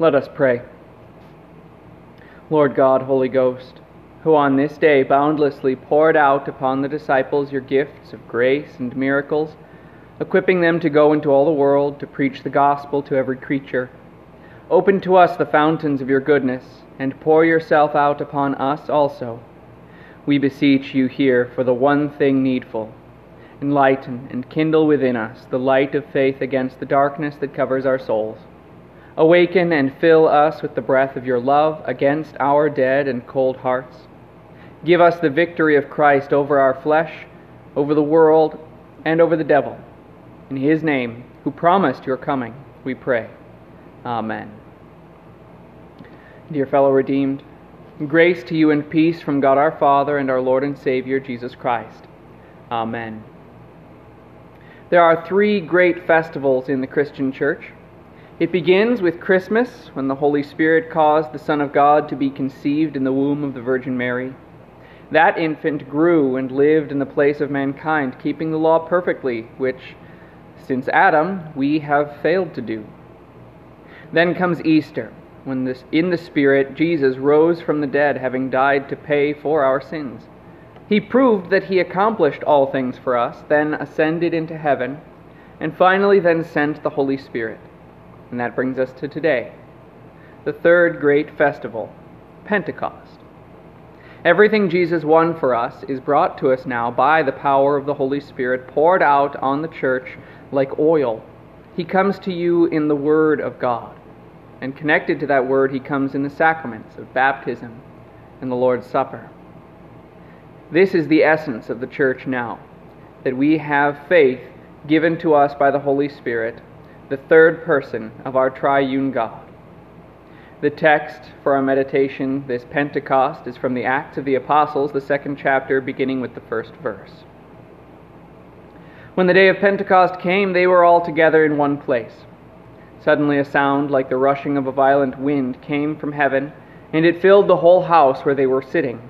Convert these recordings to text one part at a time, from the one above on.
Let us pray. Lord God, Holy Ghost, who on this day boundlessly poured out upon the disciples your gifts of grace and miracles, equipping them to go into all the world to preach the gospel to every creature, open to us the fountains of your goodness, and pour yourself out upon us also. We beseech you here for the one thing needful. Enlighten and kindle within us the light of faith against the darkness that covers our souls Awaken and fill us with the breath of your love against our dead and cold hearts. Give us the victory of Christ over our flesh, over the world, and over the devil. In his name, who promised your coming, we pray. Amen. Dear fellow redeemed, grace to you and peace from God our Father and our Lord and Savior, Jesus Christ. Amen. There are three great festivals in the Christian church. It begins with Christmas, when the Holy Spirit caused the Son of God to be conceived in the womb of the Virgin Mary. That infant grew and lived in the place of mankind, keeping the law perfectly, which, since Adam, we have failed to do. Then comes Easter, when this, in the Spirit Jesus rose from the dead, having died to pay for our sins. He proved that he accomplished all things for us, then ascended into heaven, and finally then sent the Holy Spirit. And that brings us to today, the third great festival, Pentecost. Everything Jesus won for us is brought to us now by the power of the Holy Spirit poured out on the church like oil. He comes to you in the Word of God. And connected to that Word, He comes in the sacraments of baptism and the Lord's Supper. This is the essence of the church now that we have faith given to us by the Holy Spirit the third person of our triune God. The text for our meditation this Pentecost is from the Acts of the Apostles, the second chapter, beginning with the first verse. When the day of Pentecost came, they were all together in one place. Suddenly, a sound like the rushing of a violent wind came from heaven, and it filled the whole house where they were sitting.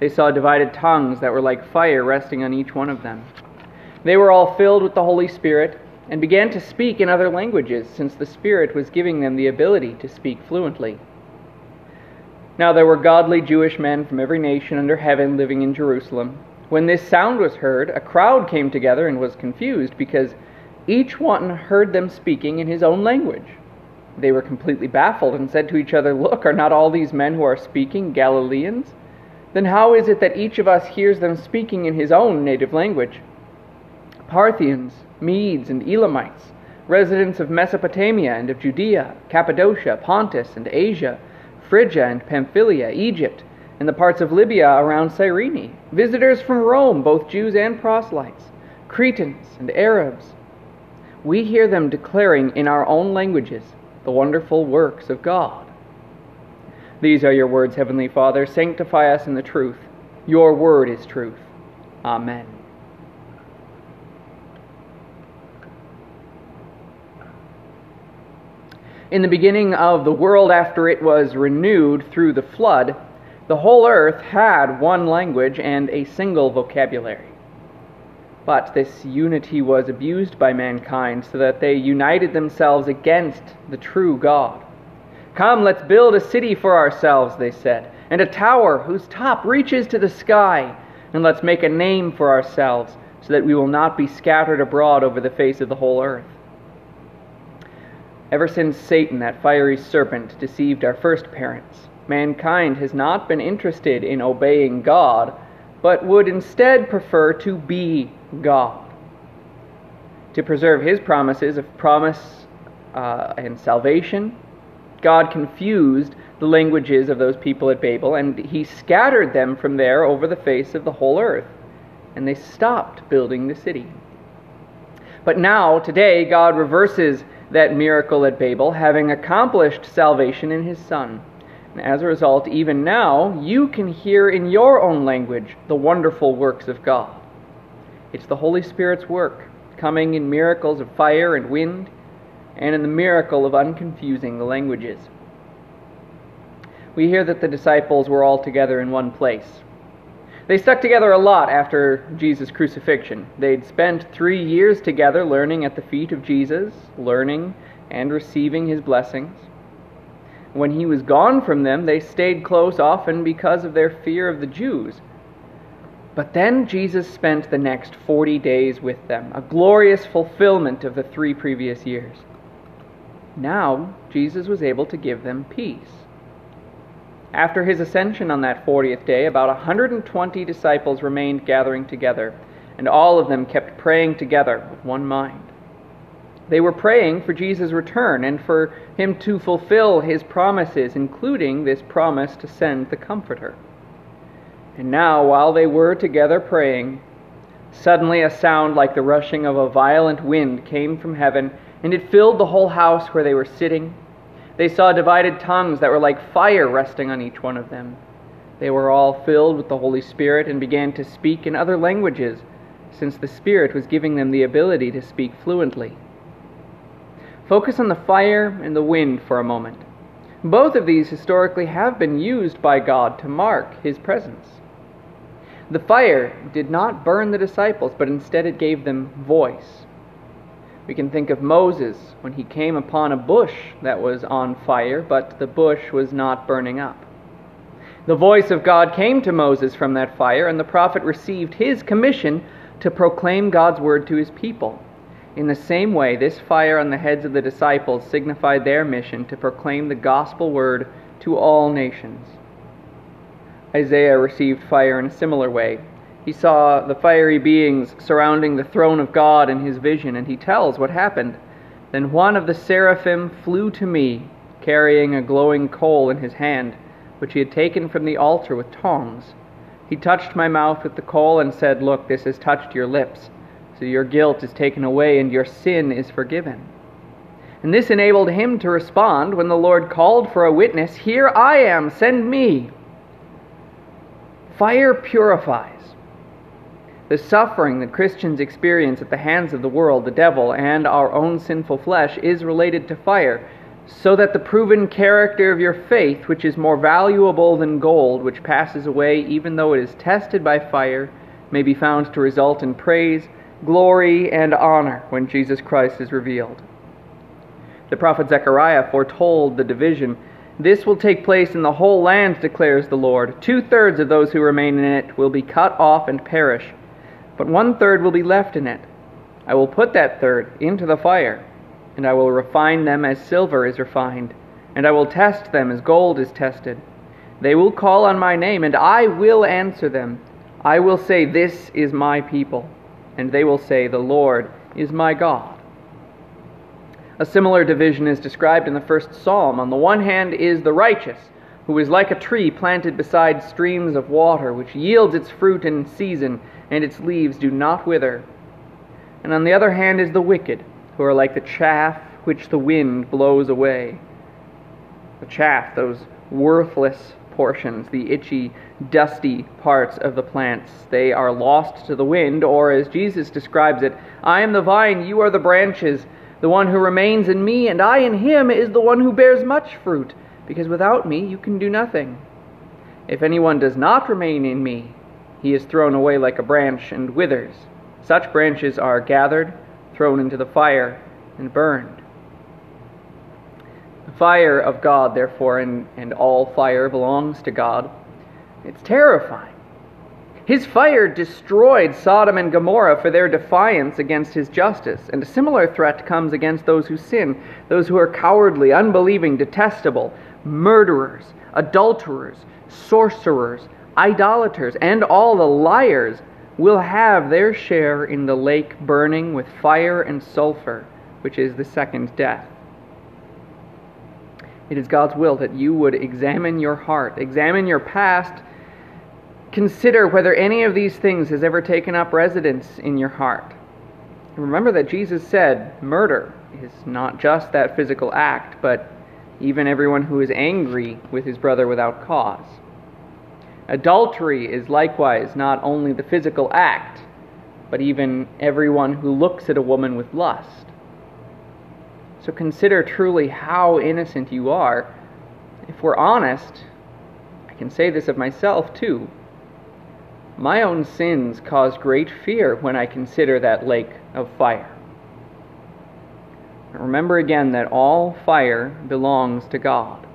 They saw divided tongues that were like fire resting on each one of them. They were all filled with the Holy Spirit and began to speak in other languages, since the Spirit was giving them the ability to speak fluently. Now there were godly Jewish men from every nation under heaven living in Jerusalem. When this sound was heard, a crowd came together and was confused, because each one heard them speaking in his own language. They were completely baffled and said to each other, Look, are not all these men who are speaking Galileans? Then how is it that each of us hears them speaking in his own native language? Parthians, Medes and Elamites, residents of Mesopotamia and of Judea, Cappadocia, Pontus and Asia, Phrygia and Pamphylia, Egypt, and the parts of Libya around Cyrene, visitors from Rome, both Jews and proselytes, Cretans and Arabs. We hear them declaring in our own languages the wonderful works of God. These are your words, Heavenly Father. Sanctify us in the truth. Your word is truth. Amen. In the beginning of the world, after it was renewed through the flood, the whole earth had one language and a single vocabulary. But this unity was abused by mankind so that they united themselves against the true God. Come, let's build a city for ourselves, they said, and a tower whose top reaches to the sky, and let's make a name for ourselves so that we will not be scattered abroad over the face of the whole earth. Ever since Satan, that fiery serpent, deceived our first parents, mankind has not been interested in obeying God, but would instead prefer to be God. To preserve his promises of promise uh, and salvation, God confused the languages of those people at Babel, and he scattered them from there over the face of the whole earth, and they stopped building the city. But now, today, God reverses that miracle at Babel, having accomplished salvation in his Son. And as a result, even now, you can hear in your own language the wonderful works of God. It's the Holy Spirit's work, coming in miracles of fire and wind, and in the miracle of unconfusing the languages. We hear that the disciples were all together in one place. They stuck together a lot after Jesus' crucifixion. They'd spent three years together learning at the feet of Jesus, learning and receiving his blessings. When he was gone from them, they stayed close often because of their fear of the Jews. But then Jesus spent the next 40 days with them, a glorious fulfillment of the three previous years. Now, Jesus was able to give them peace. After his ascension on that 40th day, about a 120 disciples remained gathering together, and all of them kept praying together with one mind. They were praying for Jesus' return and for him to fulfill his promises, including this promise to send the Comforter. And now, while they were together praying, suddenly a sound like the rushing of a violent wind came from heaven, and it filled the whole house where they were sitting. They saw divided tongues that were like fire resting on each one of them. They were all filled with the Holy Spirit and began to speak in other languages, since the Spirit was giving them the ability to speak fluently. Focus on the fire and the wind for a moment. Both of these historically have been used by God to mark His presence. The fire did not burn the disciples, but instead it gave them voice. We can think of Moses when he came upon a bush that was on fire, but the bush was not burning up. The voice of God came to Moses from that fire, and the prophet received his commission to proclaim God's word to his people. In the same way, this fire on the heads of the disciples signified their mission to proclaim the gospel word to all nations. Isaiah received fire in a similar way. He saw the fiery beings surrounding the throne of God in his vision, and he tells what happened. Then one of the seraphim flew to me, carrying a glowing coal in his hand, which he had taken from the altar with tongs. He touched my mouth with the coal and said, Look, this has touched your lips. So your guilt is taken away and your sin is forgiven. And this enabled him to respond when the Lord called for a witness Here I am, send me. Fire purifies. The suffering that Christians experience at the hands of the world, the devil, and our own sinful flesh is related to fire, so that the proven character of your faith, which is more valuable than gold, which passes away even though it is tested by fire, may be found to result in praise glory, and honor when Jesus Christ is revealed. The prophet Zechariah foretold the division. This will take place in the whole land, declares the Lord. Two thirds of those who remain in it will be cut off and perish, but one third will be left in it. I will put that third into the fire, and I will refine them as silver is refined, and I will test them as gold is tested. They will call on my name, and I will answer them. I will say, This is my people and they will say, The Lord is my God. A similar division is described in the first psalm. On the one hand is the righteous, who is like a tree planted beside streams of water, which yields its fruit in season, and its leaves do not wither. And on the other hand is the wicked, who are like the chaff which the wind blows away. The chaff, those worthless portions, the itchy, dusty parts of the plants. They are lost to the wind, or as Jesus describes it, I am the vine, you are the branches. The one who remains in me and I in him is the one who bears much fruit, because without me you can do nothing. If anyone does not remain in me, he is thrown away like a branch and withers. Such branches are gathered, thrown into the fire, and burned. The fire of God, therefore, and, and all fire belongs to God. It's terrifying. His fire destroyed Sodom and Gomorrah for their defiance against his justice, and a similar threat comes against those who sin, those who are cowardly, unbelieving, detestable, murderers, adulterers, sorcerers, idolaters, and all the liars will have their share in the lake burning with fire and sulfur, which is the second death. It is God's will that you would examine your heart, examine your past, consider whether any of these things has ever taken up residence in your heart. Remember that Jesus said murder is not just that physical act, but even everyone who is angry with his brother without cause. Adultery is likewise not only the physical act, but even everyone who looks at a woman with lust. So consider truly how innocent you are. If we're honest, I can say this of myself too. My own sins cause great fear when I consider that lake of fire. Remember again that all fire belongs to God.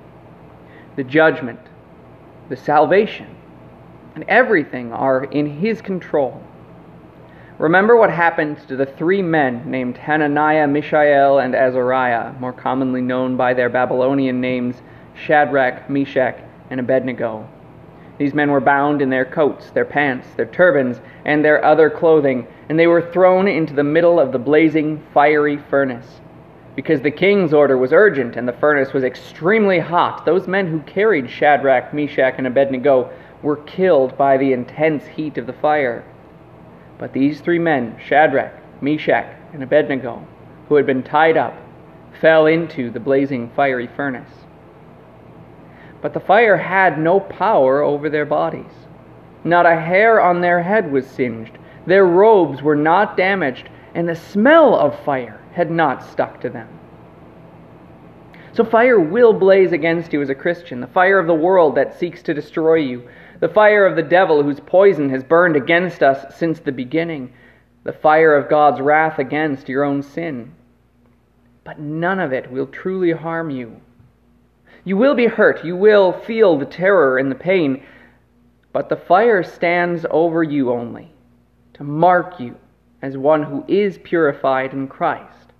the judgment, the salvation, and everything are in His control. Remember what happened to the three men named Hananiah, Mishael, and Azariah, more commonly known by their Babylonian names Shadrach, Meshach, and Abednego. These men were bound in their coats, their pants, their turbans, and their other clothing, and they were thrown into the middle of the blazing, fiery furnace. Because the king's order was urgent and the furnace was extremely hot, those men who carried Shadrach, Meshach, and Abednego were killed by the intense heat of the fire. But these three men, Shadrach, Meshach, and Abednego, who had been tied up, fell into the blazing fiery furnace. But the fire had no power over their bodies. Not a hair on their head was singed, their robes were not damaged, and the smell of fire had not stuck to them. So fire will blaze against you as a Christian, the fire of the world that seeks to destroy you, the fire of the devil whose poison has burned against us since the beginning, the fire of God's wrath against your own sin. But none of it will truly harm you. You will be hurt, you will feel the terror and the pain, but the fire stands over you only to mark you as one who is purified in Christ.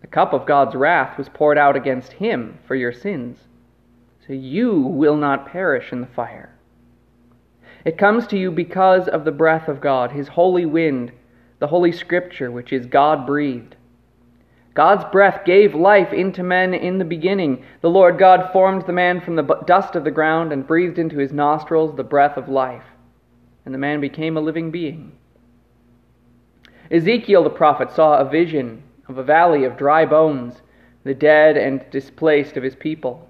The cup of God's wrath was poured out against him for your sins, so you will not perish in the fire. It comes to you because of the breath of God, His holy wind, the Holy Scripture, which is God breathed. God's breath gave life into men in the beginning. The Lord God formed the man from the dust of the ground and breathed into his nostrils the breath of life, and the man became a living being. Ezekiel the prophet saw a vision of a valley of dry bones, the dead and displaced of his people.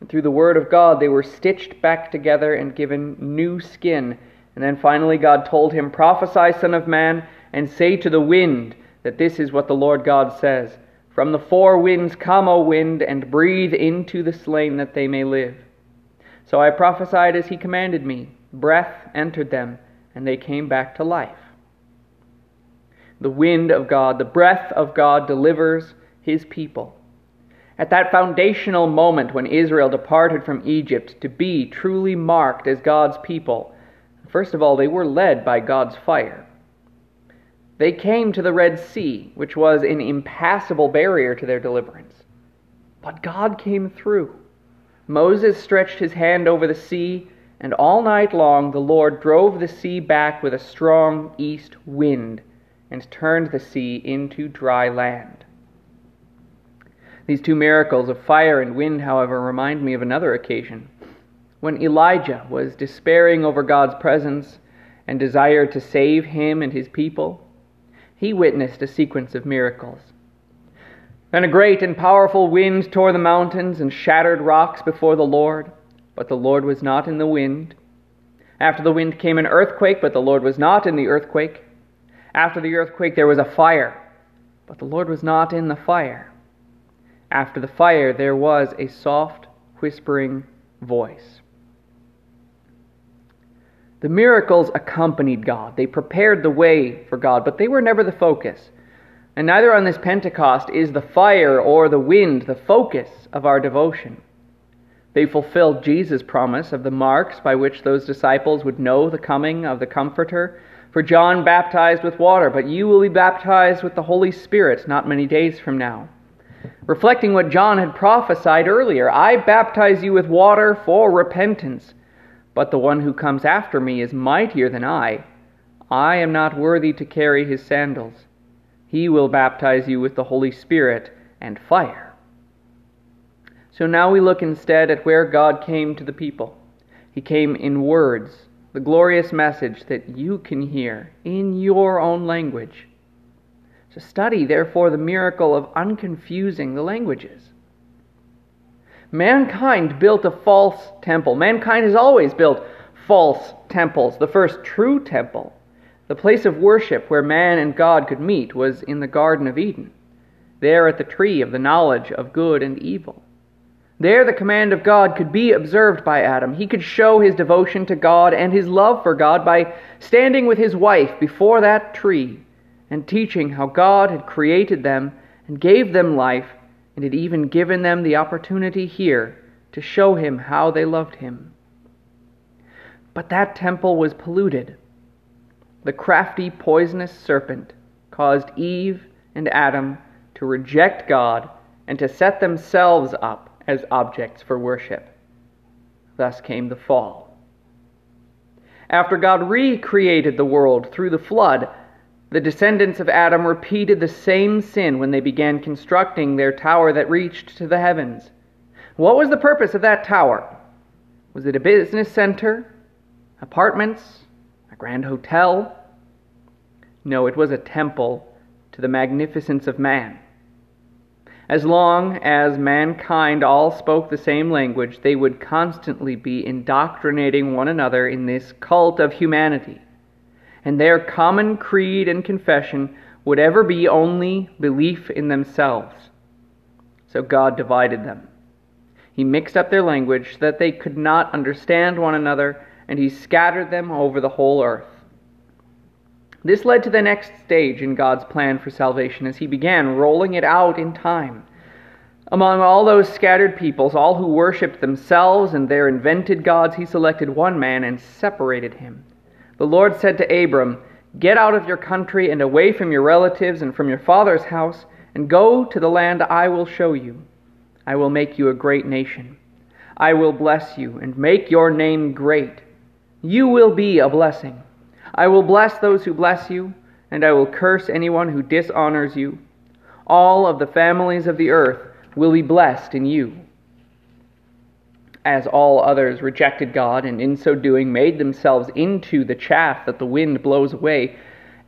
And through the word of God, they were stitched back together and given new skin. And then finally, God told him, Prophesy, Son of Man, and say to the wind that this is what the Lord God says From the four winds come, O wind, and breathe into the slain that they may live. So I prophesied as he commanded me. Breath entered them, and they came back to life. The wind of God, the breath of God delivers his people. At that foundational moment when Israel departed from Egypt to be truly marked as God's people, first of all, they were led by God's fire. They came to the Red Sea, which was an impassable barrier to their deliverance. But God came through. Moses stretched his hand over the sea, and all night long the Lord drove the sea back with a strong east wind and turned the sea into dry land. These two miracles of fire and wind, however, remind me of another occasion when Elijah was despairing over God's presence and desired to save him and his people. He witnessed a sequence of miracles. Then a great and powerful wind tore the mountains and shattered rocks before the Lord, but the Lord was not in the wind. After the wind came an earthquake, but the Lord was not in the earthquake. After the earthquake there was a fire, but the Lord was not in the fire. After the fire, there was a soft, whispering voice. The miracles accompanied God. They prepared the way for God, but they were never the focus. And neither on this Pentecost is the fire or the wind the focus of our devotion. They fulfilled Jesus' promise of the marks by which those disciples would know the coming of the Comforter. For John baptized with water, but you will be baptized with the Holy Spirit not many days from now reflecting what John had prophesied earlier I baptize you with water for repentance, but the one who comes after me is mightier than I. I am not worthy to carry his sandals. He will baptize you with the Holy Spirit and fire. So now we look instead at where God came to the people. He came in words, the glorious message that you can hear in your own language. So study, therefore, the miracle of unconfusing the languages. Mankind built a false temple. Mankind has always built false temples. The first true temple, the place of worship where man and God could meet, was in the Garden of Eden, there at the tree of the knowledge of good and evil. There, the command of God could be observed by Adam. He could show his devotion to God and his love for God by standing with his wife before that tree and teaching how God had created them and gave them life and had even given them the opportunity here to show him how they loved him. But that temple was polluted. The crafty, poisonous serpent caused Eve and Adam to reject God and to set themselves up as objects for worship. Thus came the fall. After God recreated the world through the flood, the descendants of Adam repeated the same sin when they began constructing their tower that reached to the heavens. What was the purpose of that tower? Was it a business center? Apartments? A grand hotel? No, it was a temple to the magnificence of man. As long as mankind all spoke the same language, they would constantly be indoctrinating one another in this cult of humanity. And their common creed and confession would ever be only belief in themselves. So God divided them. He mixed up their language so that they could not understand one another, and he scattered them over the whole earth. This led to the next stage in God's plan for salvation as he began rolling it out in time. Among all those scattered peoples, all who worshipped themselves and their invented gods, he selected one man and separated him. The Lord said to Abram, Get out of your country and away from your relatives and from your father's house, and go to the land I will show you. I will make you a great nation. I will bless you and make your name great. You will be a blessing. I will bless those who bless you, and I will curse anyone who dishonors you. All of the families of the earth will be blessed in you. As all others rejected God and in so doing made themselves into the chaff that the wind blows away,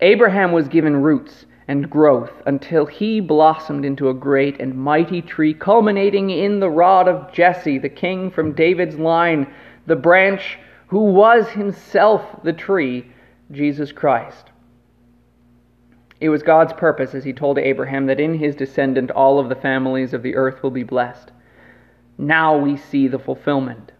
Abraham was given roots and growth until he blossomed into a great and mighty tree, culminating in the rod of Jesse, the king from David's line, the branch who was himself the tree Jesus Christ. It was God's purpose, as he told Abraham, that in his descendant all of the families of the earth will be blessed. Now we see the fulfillment.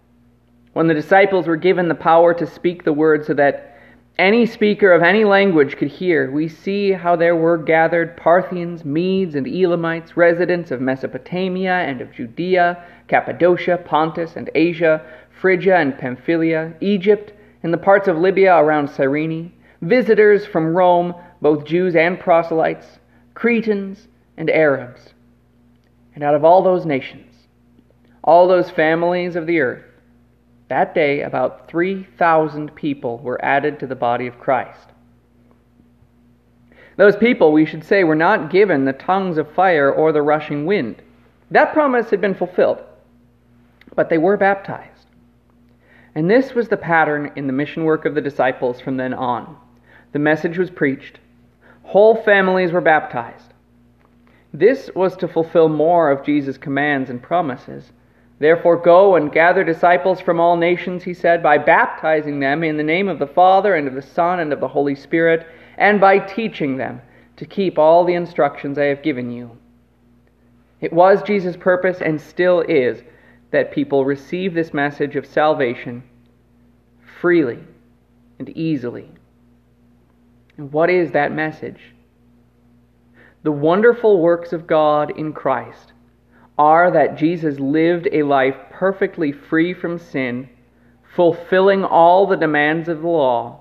When the disciples were given the power to speak the word so that any speaker of any language could hear, we see how there were gathered Parthians, Medes, and Elamites, residents of Mesopotamia and of Judea, Cappadocia, Pontus, and Asia, Phrygia and Pamphylia, Egypt, in the parts of Libya around Cyrene, visitors from Rome, both Jews and proselytes, Cretans and Arabs. And out of all those nations, all those families of the earth, that day about 3,000 people were added to the body of Christ. Those people, we should say, were not given the tongues of fire or the rushing wind. That promise had been fulfilled, but they were baptized. And this was the pattern in the mission work of the disciples from then on. The message was preached, whole families were baptized. This was to fulfill more of Jesus' commands and promises. Therefore, go and gather disciples from all nations, he said, by baptizing them in the name of the Father, and of the Son, and of the Holy Spirit, and by teaching them to keep all the instructions I have given you. It was Jesus' purpose, and still is, that people receive this message of salvation freely and easily. And what is that message? The wonderful works of God in Christ are that Jesus lived a life perfectly free from sin, fulfilling all the demands of the law.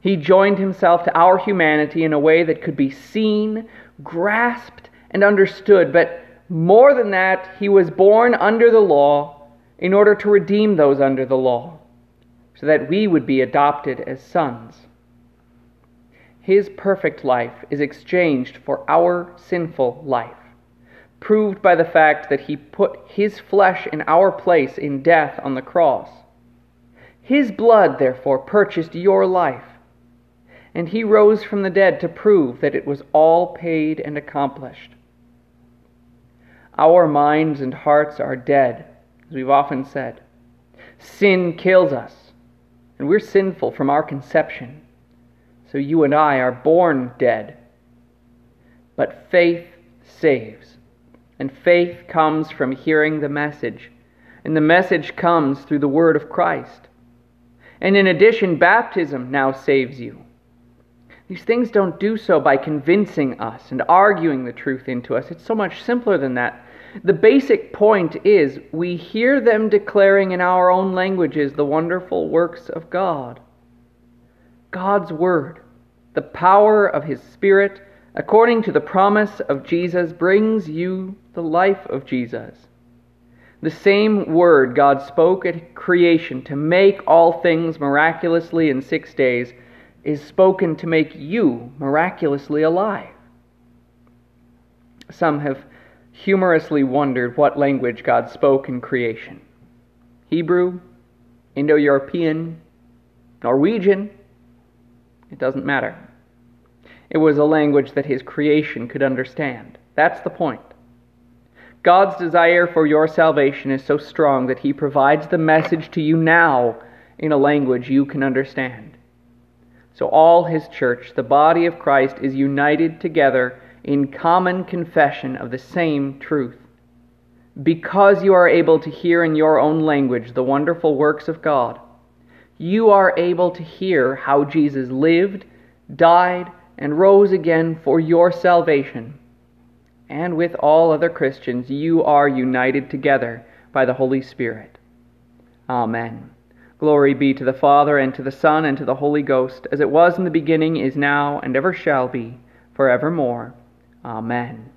He joined himself to our humanity in a way that could be seen, grasped, and understood, but more than that, he was born under the law in order to redeem those under the law, so that we would be adopted as sons. His perfect life is exchanged for our sinful life, proved by the fact that he put his flesh in our place in death on the cross. His blood, therefore, purchased your life, and he rose from the dead to prove that it was all paid and accomplished. Our minds and hearts are dead, as we've often said. Sin kills us, and we're sinful from our conception. So you and I are born dead. But faith saves, and faith comes from hearing the message, and the message comes through the word of Christ. And in addition, baptism now saves you. These things don't do so by convincing us and arguing the truth into us. It's so much simpler than that. The basic point is we hear them declaring in our own languages the wonderful works of God. God's Word, the power of His Spirit, according to the promise of Jesus, brings you the life of Jesus. The same word God spoke at creation to make all things miraculously in six days is spoken to make you miraculously alive. Some have humorously wondered what language God spoke in creation Hebrew, Indo European, Norwegian. It doesn't matter. It was a language that his creation could understand. That's the point. God's desire for your salvation is so strong that he provides the message to you now in a language you can understand. So all his church, the body of Christ, is united together in common confession of the same truth. Because you are able to hear in your own language the wonderful works of God, you are able to hear how Jesus lived, died, and rose again for your salvation. And with all other Christians, you are united together by the Holy Spirit. Amen. Glory be to the Father, and to the Son, and to the Holy Ghost, as it was in the beginning, is now, and ever shall be, forevermore. Amen.